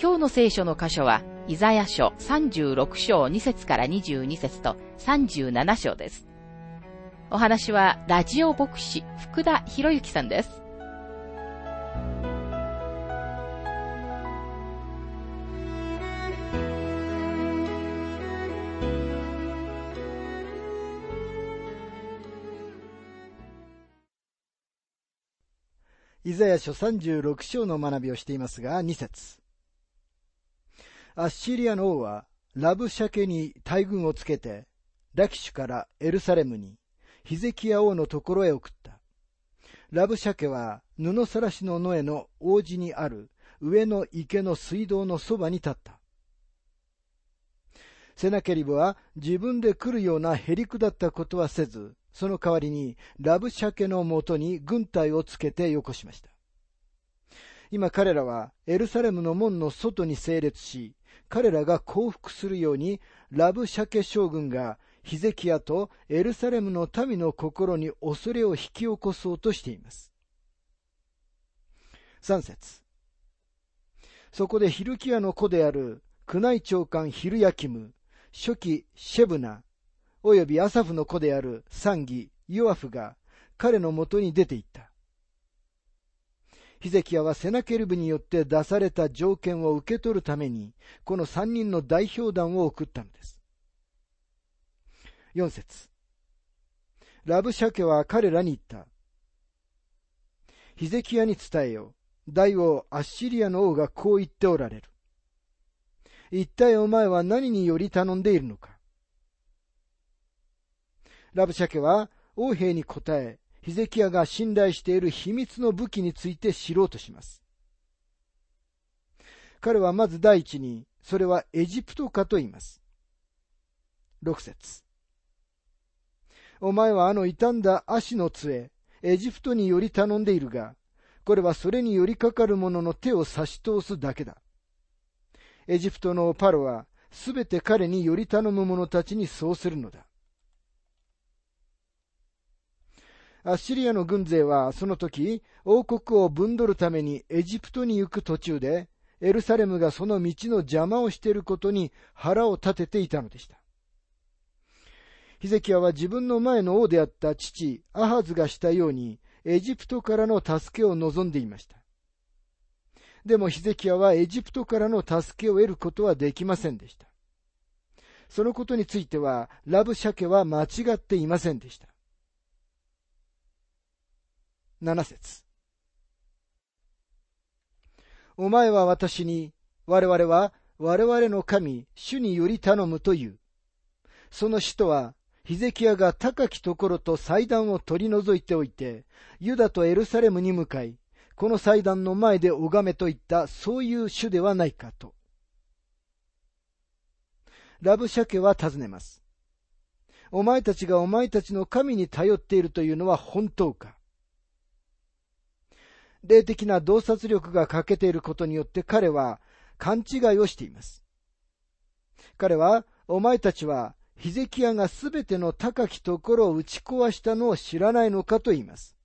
今日の聖書の箇所は、イザヤ書36章2節から22節と37章です。お話は、ラジオ牧師、福田博之さんです。イザヤ書36章の学びをしていますが、2節アッシリアの王は、ラブシャケに大軍をつけて、ラキシュからエルサレムに、ヒゼキヤ王のところへ送った。ラブシャケは、布さらしの野への王子にある上の池の水道のそばに立った。セナケリブは自分で来るようなへりくだったことはせず、その代わりにラブシャケのもとに軍隊をつけてよこしました。今彼らはエルサレムの門の外に整列し、彼らが降伏するようにラブシャケ将軍がヒゼキヤとエルサレムの民の心に恐れを引き起こそうとしています。3節そこでヒルキヤの子である宮内長官ヒルヤキム、初期シェブナ、およびアサフの子であるサンギ、ヨアフが彼のもとに出て行った。ヒゼキヤはセナケルブによって出された条件を受け取るために、この三人の代表団を送ったのです。四節ラブシャケは彼らに言った。ヒゼキヤに伝えよ。大王アッシリアの王がこう言っておられる。一体お前は何により頼んでいるのかラブシャケは王兵に答え、ヒゼキヤが信頼している秘密の武器について知ろうとします。彼はまず第一に、それはエジプトかと言います。六節お前はあの傷んだ足の杖、エジプトにより頼んでいるが、これはそれによりかかる者の手を差し通すだけだ。エジプトのパロは、すべて彼により頼む者たちにそうするのだ。アッシリアの軍勢はその時、王国を分取るためにエジプトに行く途中で、エルサレムがその道の邪魔をしていることに腹を立てていたのでした。ヒゼキヤは自分の前の王であった父、アハズがしたように、エジプトからの助けを望んでいました。でもヒゼキヤはエジプトからの助けを得ることはできませんでした。そのことについては、ラブシャケは間違っていませんでした。7節お前は私に、我々は我々の神、主により頼むという。その使徒は、ヒゼキヤが高きところと祭壇を取り除いておいて、ユダとエルサレムに向かい、この祭壇の前で拝めといった、そういう主ではないかと。ラブシャケは尋ねます。お前たちがお前たちの神に頼っているというのは本当か？霊的な洞察力が欠けていることによって彼は勘違いをしています。彼は、お前たちは、ヒゼキヤがすべての高きところを打ち壊したのを知らないのかと言います。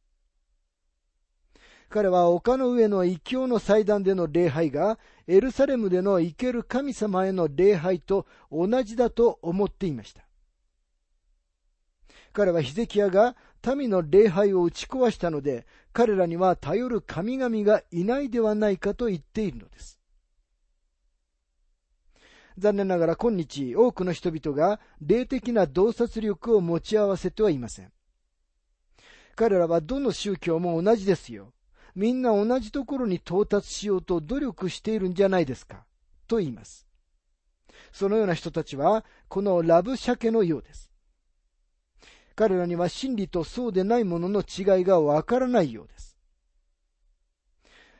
彼は丘の上の異教の祭壇での礼拝がエルサレムでの生ける神様への礼拝と同じだと思っていました。彼はヒゼキヤが民の礼拝を打ち壊したので、彼らには頼る神々がいないではないかと言っているのです。残念ながら今日多くの人々が霊的な洞察力を持ち合わせてはいません。彼らはどの宗教も同じですよ。みんな同じところに到達しようと努力しているんじゃないですか。と言います。そのような人たちは、このラブシャケのようです。彼らには真理とそうでないものの違いがわからないようです。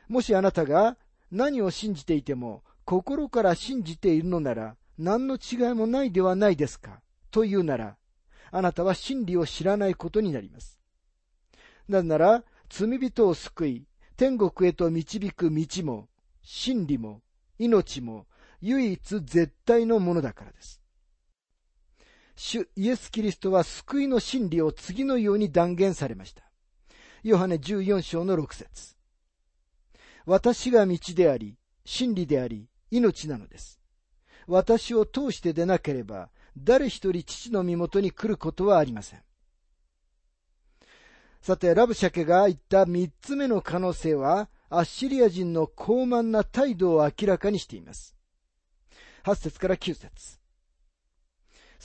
もしあなたが何を信じていても、心から信じているのなら何の違いもないではないですかというなら、あなたは真理を知らないことになります。なぜなら、罪人を救い、天国へと導く道も、真理も、命も、唯一絶対のものだからです。主イエス・キリストは救いの真理を次のように断言されました。ヨハネ14章の6節私が道であり、真理であり、命なのです。私を通してでなければ、誰一人父の身元に来ることはありません。さて、ラブシャケが言った三つ目の可能性は、アッシリア人の高慢な態度を明らかにしています。8節から9節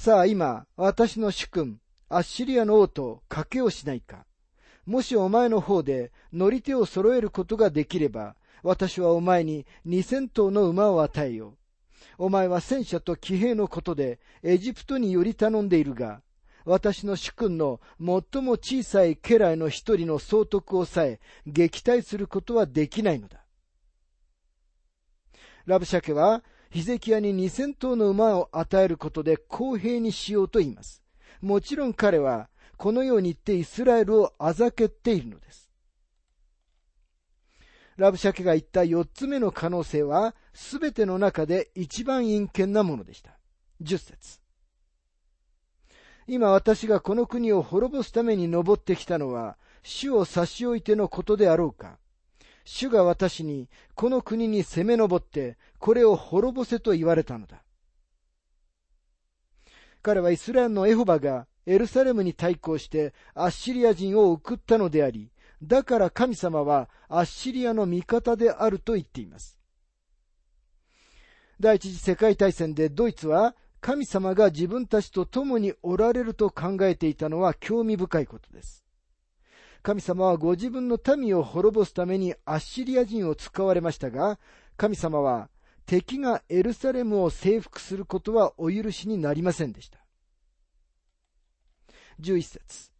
さあ今、私の主君、アッシリアの王と賭けをしないか。もしお前の方で乗り手を揃えることができれば、私はお前に二千頭の馬を与えよう。お前は戦車と騎兵のことでエジプトにより頼んでいるが、私の主君の最も小さい家来の一人の総督をさえ撃退することはできないのだ。ラブシャケは、ヒゼキヤに二千頭の馬を与えることで公平にしようと言います。もちろん彼は、このように言ってイスラエルをあざけているのです。ラブシャケが言った四つ目の可能性は、すべての中で一番陰険なものでした。十節。今私がこの国を滅ぼすために登ってきたのは、主を差し置いてのことであろうか。主が私に、この国に攻め上って、これを滅ぼせと言われたのだ。彼はイスラエルのエホバがエルサレムに対抗してアッシリア人を送ったのであり、だから神様はアッシリアの味方であると言っています。第一次世界大戦でドイツは神様が自分たちと共におられると考えていたのは興味深いことです。神様はご自分の民を滅ぼすためにアッシリア人を使われましたが、神様は敵がエルサレムを征服することはお許しになりませんでした。11節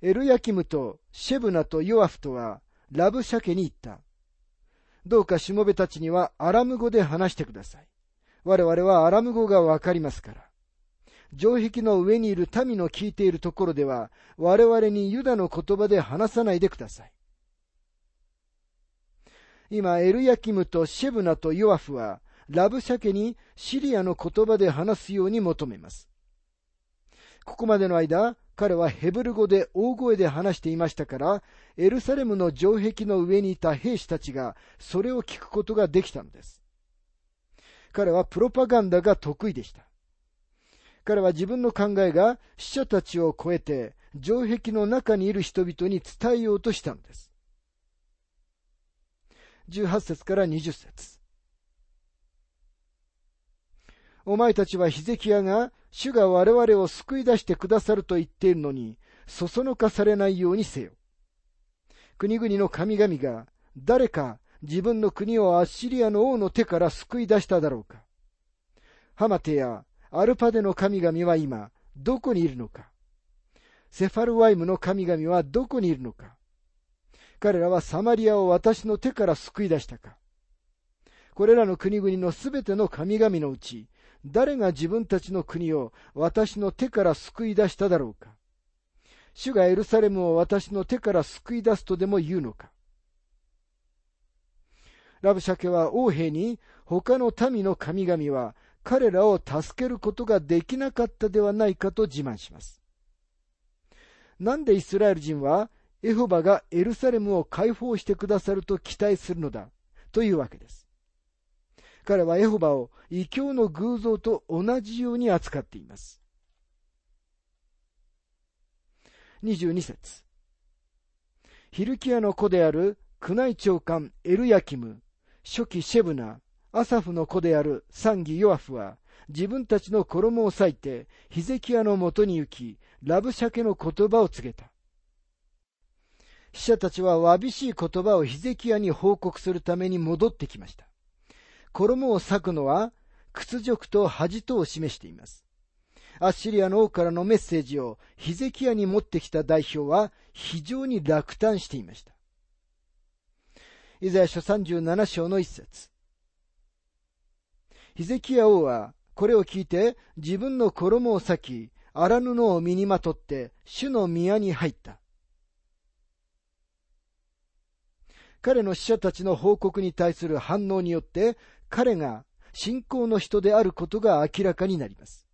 エルヤキムとシェブナとヨアフとはラブシャケに言った。どうかしもべたちにはアラム語で話してください。我々はアラム語がわかりますから。城壁の上にいる民の聞いているところでは、我々にユダの言葉で話さないでください。今、エルヤキムとシェブナとヨアフは、ラブシャケにシリアの言葉で話すように求めます。ここまでの間、彼はヘブル語で大声で話していましたから、エルサレムの城壁の上にいた兵士たちがそれを聞くことができたのです。彼はプロパガンダが得意でした。彼は自分の考えが死者たちを超えて城壁の中にいる人々に伝えようとしたのです。18節から20節お前たちはヒゼキヤが主が我々を救い出してくださると言っているのに、そそのかされないようにせよ。国々の神々が誰か自分の国をアッシリアの王の手から救い出しただろうか。ハマテやアルパデの神々は今、どこにいるのか。セファルワイムの神々はどこにいるのか。彼らはサマリアを私の手から救い出したか。これらの国々のすべての神々のうち、誰が自分たちの国を私の手から救い出しただろうか。主がエルサレムを私の手から救い出すとでも言うのか。ラブシャケは王兵に他の民の神々は彼らを助けることができなかったではないかと自慢します。なんでイスラエル人はエホバがエルサレムを解放してくださると期待するのだというわけです。彼はエホバを異教の偶像と同じように扱っています。22節ヒルキアの子である宮内長官エルヤキム、初期シェブナ、アサフの子であるサンギ・ヨアフは、自分たちの衣を裂いて、ヒゼキヤのもとに行き、ラブシャケの言葉を告げた。死者たちはわびしい言葉をヒゼキヤに報告するために戻ってきました。衣を裂くのは、屈辱と恥とを示しています。アッシリアの王からのメッセージをヒゼキヤに持ってきた代表は非常に落胆していました。イザヤ書37章の一節。ヒゼキヤ王はこれを聞いて自分の衣を裂き、荒布を身にまとって主の宮に入った。彼の死者たちの報告に対する反応によって彼が信仰の人であることが明らかになります。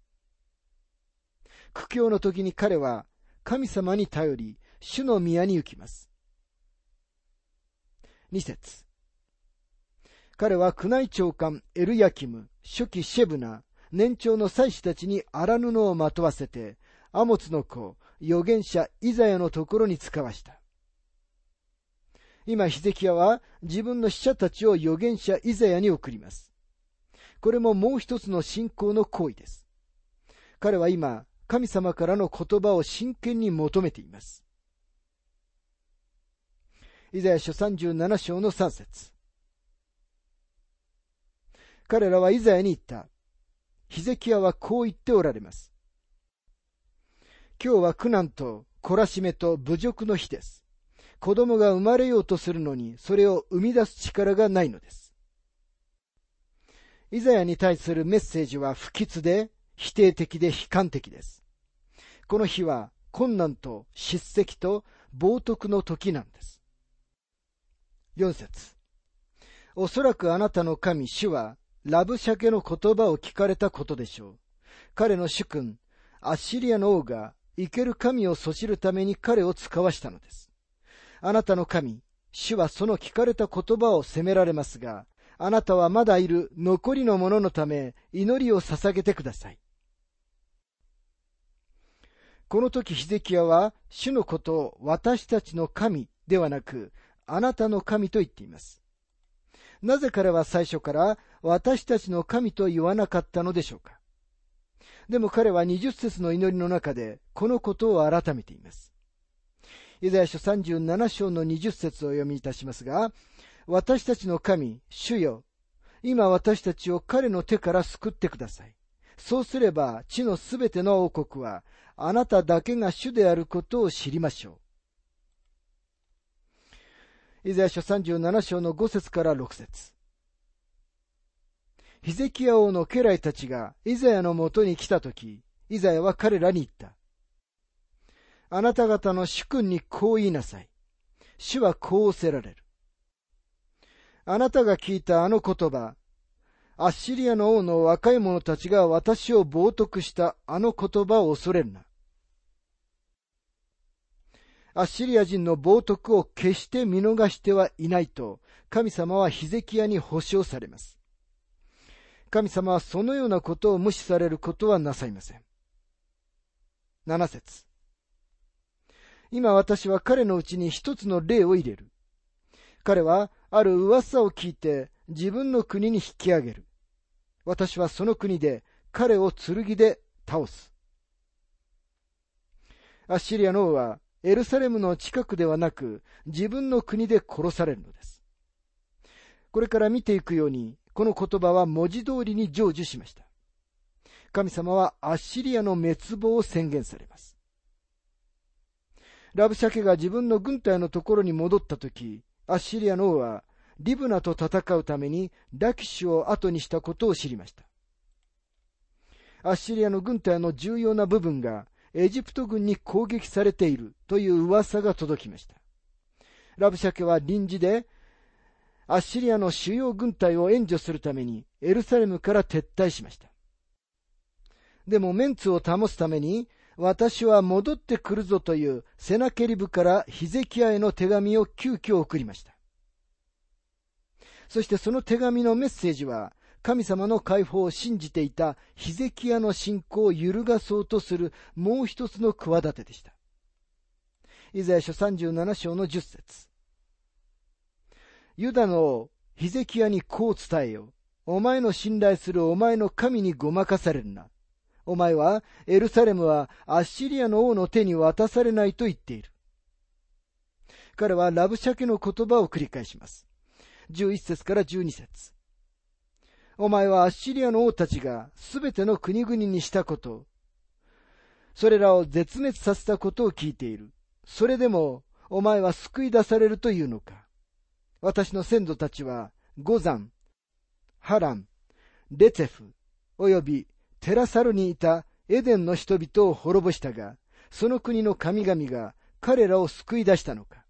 苦境の時に彼は神様に頼り、主の宮に行きます。二節彼は宮内長官エルヤキム、初期シェブナ、年長の祭司たちに荒布をまとわせて、アモツの子、預言者イザヤのところに使わした。今、ヒゼキヤは自分の死者たちを預言者イザヤに送ります。これももう一つの信仰の行為です。彼は今、神様からの言葉を真剣に求めています。イザヤ書37章の3節彼らはイザヤに言った。ヒゼキヤはこう言っておられます。今日は苦難と懲らしめと侮辱の日です。子供が生まれようとするのに、それを生み出す力がないのです。イザヤに対するメッセージは不吉で、否定的で悲観的です。この日は困難と叱責と冒涜の時なんです。4節おそらくあなたの神主はラブシャケの言葉を聞かれたことでしょう。彼の主君、アッシリアの王が生ける神をそしるために彼を使わしたのです。あなたの神、主はその聞かれた言葉を責められますが、あなたはまだいる残りの者のため祈りを捧げてください。この時ヒゼキヤは主のことを私たちの神ではなくあなたの神と言っています。なぜ彼は最初から私たちの神と言わなかったのでしょうかでも彼は20節の祈りの中でこのことを改めています。イザヤ書37章の20節を読みいたしますが、私たちの神、主よ、今私たちを彼の手から救ってください。そうすれば地のすべての王国はあなただけが主であることを知りましょう。イザヤ書37章の5節から6節ヒゼキヤ王の家来たちがイザヤのもとに来たとき、イザヤは彼らに言った。あなた方の主君にこう言いなさい。主はこうおせられる。あなたが聞いたあの言葉、アッシリアの王の若い者たちが私を冒涜したあの言葉を恐れるな。アッシリア人の冒涜を決して見逃してはいないと、神様はヒゼキヤに保証されます。神様はそのようなことを無視されることはなさいません。7節今私は彼のうちに一つの例を入れる。彼はある噂を聞いて自分の国に引き上げる。私はその国で彼を剣で倒す。アッシリアの王はエルサレムの近くではなく自分の国で殺されるのです。これから見ていくように、この言葉は文字通りに成就しました。神様はアッシリアの滅亡を宣言されます。ラブシャケが自分の軍隊のところに戻ったとき、アッシリアの王はリブナと戦うためにラキシュを後にしたことを知りました。アッシリアの軍隊の重要な部分がエジプト軍に攻撃されているという噂が届きました。ラブシャケは臨時でアッシリアの主要軍隊を援助するためにエルサレムから撤退しました。でもメンツを保つために私は戻ってくるぞというセナケリブからヒゼキヤへの手紙を急遽送りました。そしてその手紙のメッセージは神様の解放を信じていたヒゼキヤの信仰を揺るがそうとするもう一つの企てでした。イザヤ書37章の10節ユダのヒゼキヤにこう伝えよ。お前の信頼するお前の神にごまかされるな。お前はエルサレムはアッシリアの王の手に渡されないと言っている。彼はラブシャケの言葉を繰り返します。11節から12節お前はアッシリアの王たちがすべての国々にしたこと、それらを絶滅させたことを聞いている。それでも、お前は救い出されるというのか。私の先祖たちは、五山、ハラン、レツェフ、及びテラサルにいたエデンの人々を滅ぼしたが、その国の神々が彼らを救い出したのか。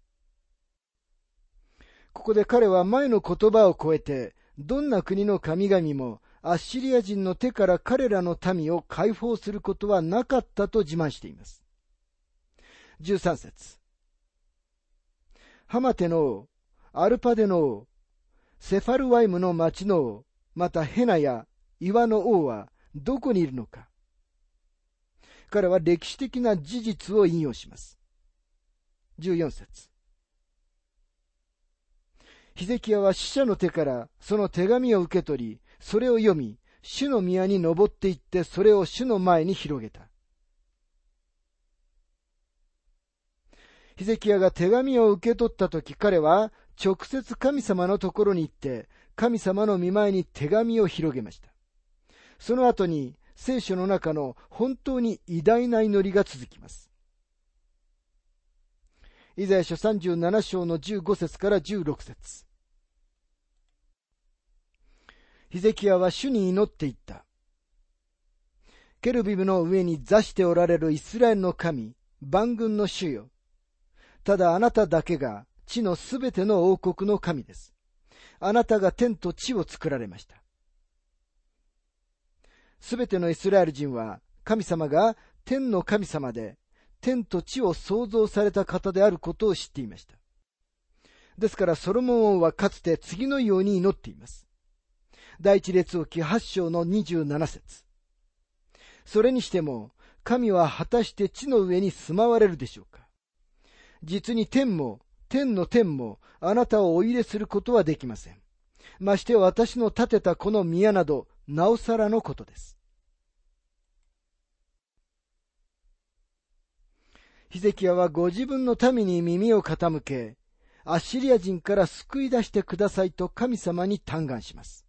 ここで彼は前の言葉を超えて、どんな国の神々もアッシリア人の手から彼らの民を解放することはなかったと自慢しています。13節ハマテの王、アルパデの王、セファルワイムの町の王、またヘナや岩の王はどこにいるのか彼は歴史的な事実を引用します。14節ヒゼキヤは死者の手からその手紙を受け取り、それを読み、主の宮に登っていってそれを主の前に広げた。ヒゼキヤが手紙を受け取ったとき彼は直接神様のところに行って神様の見前に手紙を広げました。その後に聖書の中の本当に偉大な祈りが続きます。イザヤ書37章の15節から16節ヒゼキヤは主に祈っていった。ケルビムの上に座しておられるイスラエルの神、万軍の主よ。ただあなただけが地のすべての王国の神です。あなたが天と地を作られました。すべてのイスラエル人は神様が天の神様で天と地を創造された方であることを知っていました。ですからソロモン王はかつて次のように祈っています。第一列王記八章の二十七節それにしても、神は果たして地の上に住まわれるでしょうか実に天も、天の天も、あなたをお入れすることはできません。まして私の建てたこの宮など、なおさらのことです。ヒゼキヤはご自分の民に耳を傾け、アッシリア人から救い出してくださいと神様に嘆願します。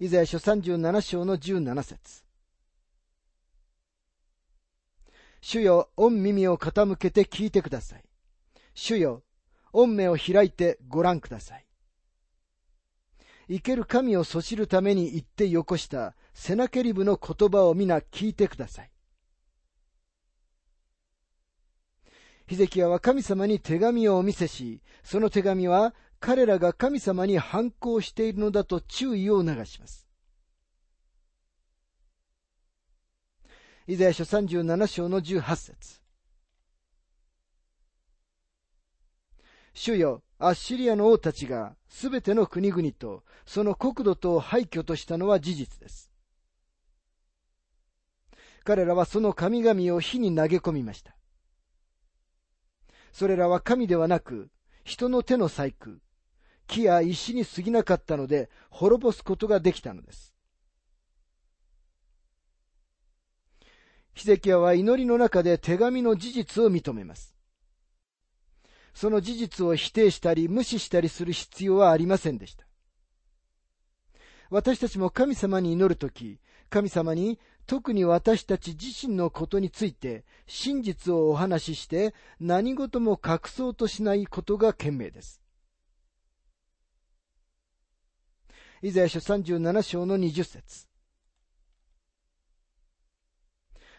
イザヤ書37章の17節主よ、御耳を傾けて聞いてください。主よ、御目を開いてご覧ください。生ける神をそしるために言ってよこしたセナケリブの言葉を皆聞いてください。ヒゼキヤは神様に手紙をお見せし、その手紙は彼らが神様に反抗しているのだと注意を促します。イザヤ書37章の18節主よ、アッシリアの王たちがすべての国々とその国土とを廃墟としたのは事実です。彼らはその神々を火に投げ込みました。それらは神ではなく、人の手の細工、木や石に過ぎなかったので滅ぼすことができたのです。ヒゼキヤは祈りの中で手紙の事実を認めます。その事実を否定したり無視したりする必要はありませんでした。私たちも神様に祈るとき、神様に特に私たち自身のことについて真実をお話しして何事も隠そうとしないことが賢明です。イザヤ書37章の20節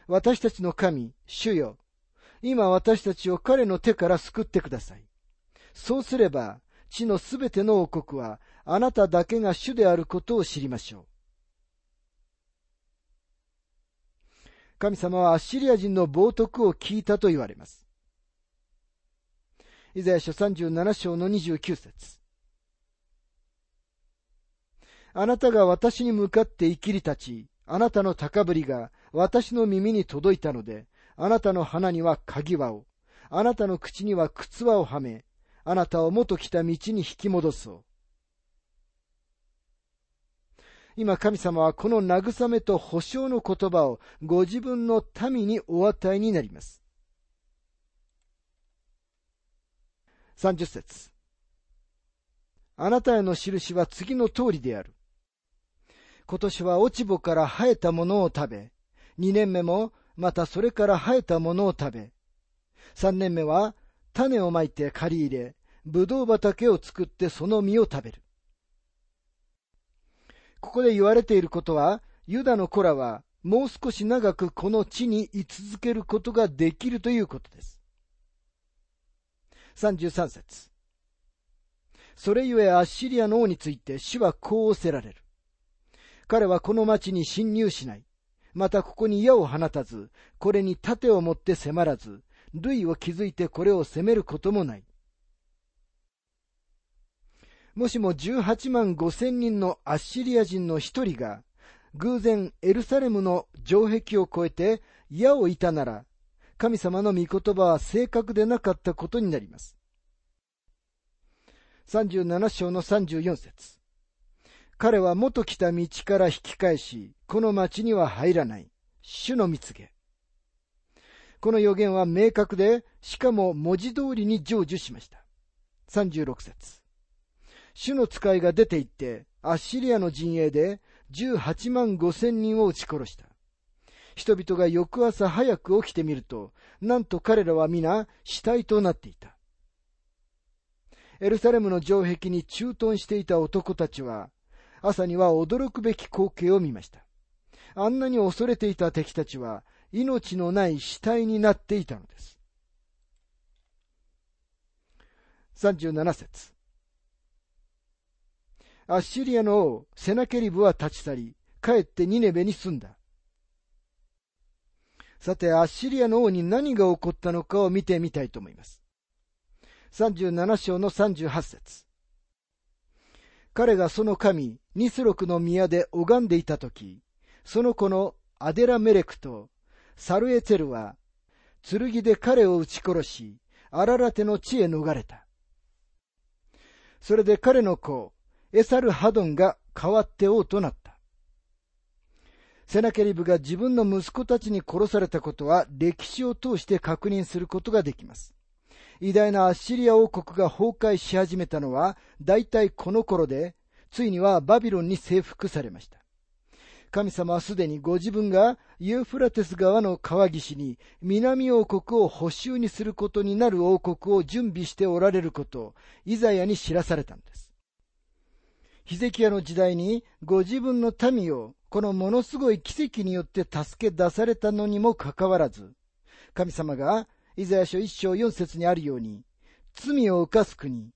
私たちの神、主よ。今私たちを彼の手から救ってください。そうすれば、地のすべての王国は、あなただけが主であることを知りましょう。神様はアッシリア人の冒涜を聞いたと言われます。イザヤ書37章の29節あなたが私に向かって生きり立ち、あなたの高ぶりが私の耳に届いたので、あなたの鼻には鍵輪を、あなたの口には靴輪をはめ、あなたを元来た道に引き戻そう。今神様はこの慰めと保証の言葉をご自分の民にお与えになります。30節あなたへの印は次の通りである。今年は落ち穂から生えたものを食べ、二年目もまたそれから生えたものを食べ、三年目は種をまいて借り入れ、ぶどう畑を作ってその実を食べる。ここで言われていることは、ユダの子らはもう少し長くこの地に居続けることができるということです。33節それゆえアッシリアの王について主はこう仰せられる。彼はこの町に侵入しない。またここに矢を放たず、これに盾を持って迫らず、類を築いてこれを攻めることもない。もしも18万5千人のアッシリア人の一人が、偶然エルサレムの城壁を越えて矢をいたなら、神様の御言葉は正確でなかったことになります。37章の34節彼は元来た道から引き返し、この町には入らない。主の蜜げ。この予言は明確で、しかも文字通りに成就しました。36節主の使いが出て行って、アッシリアの陣営で18万5千人を撃ち殺した。人々が翌朝早く起きてみると、なんと彼らは皆死体となっていた。エルサレムの城壁に駐屯していた男たちは、朝には驚くべき光景を見ました。あんなに恐れていた敵たちは、命のない死体になっていたのです。37節アッシリアの王、セナケリブは立ち去り、帰ってニネベに住んだ。さて、アッシリアの王に何が起こったのかを見てみたいと思います。37章の38節彼がその神、ニスロクの宮で拝んでいたとき、その子のアデラメレクとサルエツェルは、剣で彼を撃ち殺し、アララテの地へ逃れた。それで彼の子、エサル・ハドンが代わって王となった。セナケリブが自分の息子たちに殺されたことは歴史を通して確認することができます。偉大なアッシリア王国が崩壊し始めたのは大体この頃で、ついにはバビロンに征服されました。神様はすでにご自分がユーフラテス川の川岸に南王国を補修にすることになる王国を準備しておられることをイザヤに知らされたんです。ヒゼキヤの時代にご自分の民をこのものすごい奇跡によって助け出されたのにもかかわらず、神様がイザヤ書一章四節にあるように、罪を犯す国、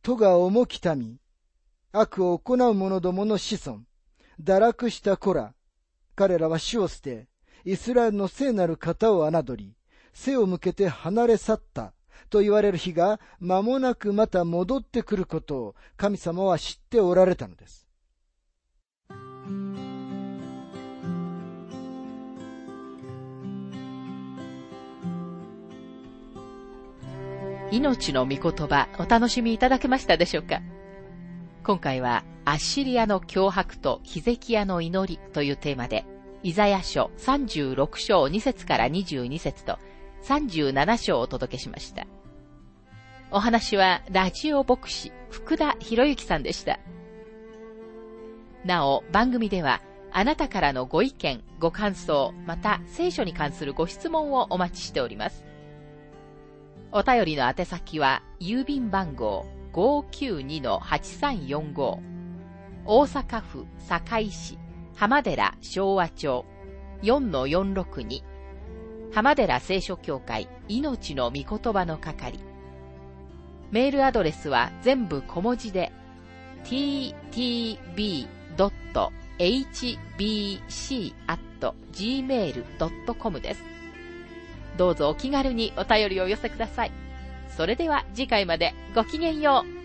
都が重き民、悪を行う者どもの子孫、堕落した子ら、彼らは死を捨て、イスラエルの聖なる方を侮り、背を向けて離れ去ったと言われる日が間もなくまた戻ってくることを神様は知っておられたのです。命の御言葉お楽しみいただけましたでしょうか？今回はアッシリアの脅迫とヒゼキヤの祈りというテーマで、イザヤ書36章2節から22節と37章をお届けしました。お話はラジオ牧師福田博之さんでした。なお、番組ではあなたからのご意見、ご感想、また聖書に関するご質問をお待ちしております。お便りの宛先は郵便番号592-8345大阪府堺市浜寺昭和町4-462浜寺聖書協会命の御言葉の係メールアドレスは全部小文字で ttb.hbc.gmail.com です。どうぞお気軽にお便りをお寄せください。それでは次回までごきげんよう。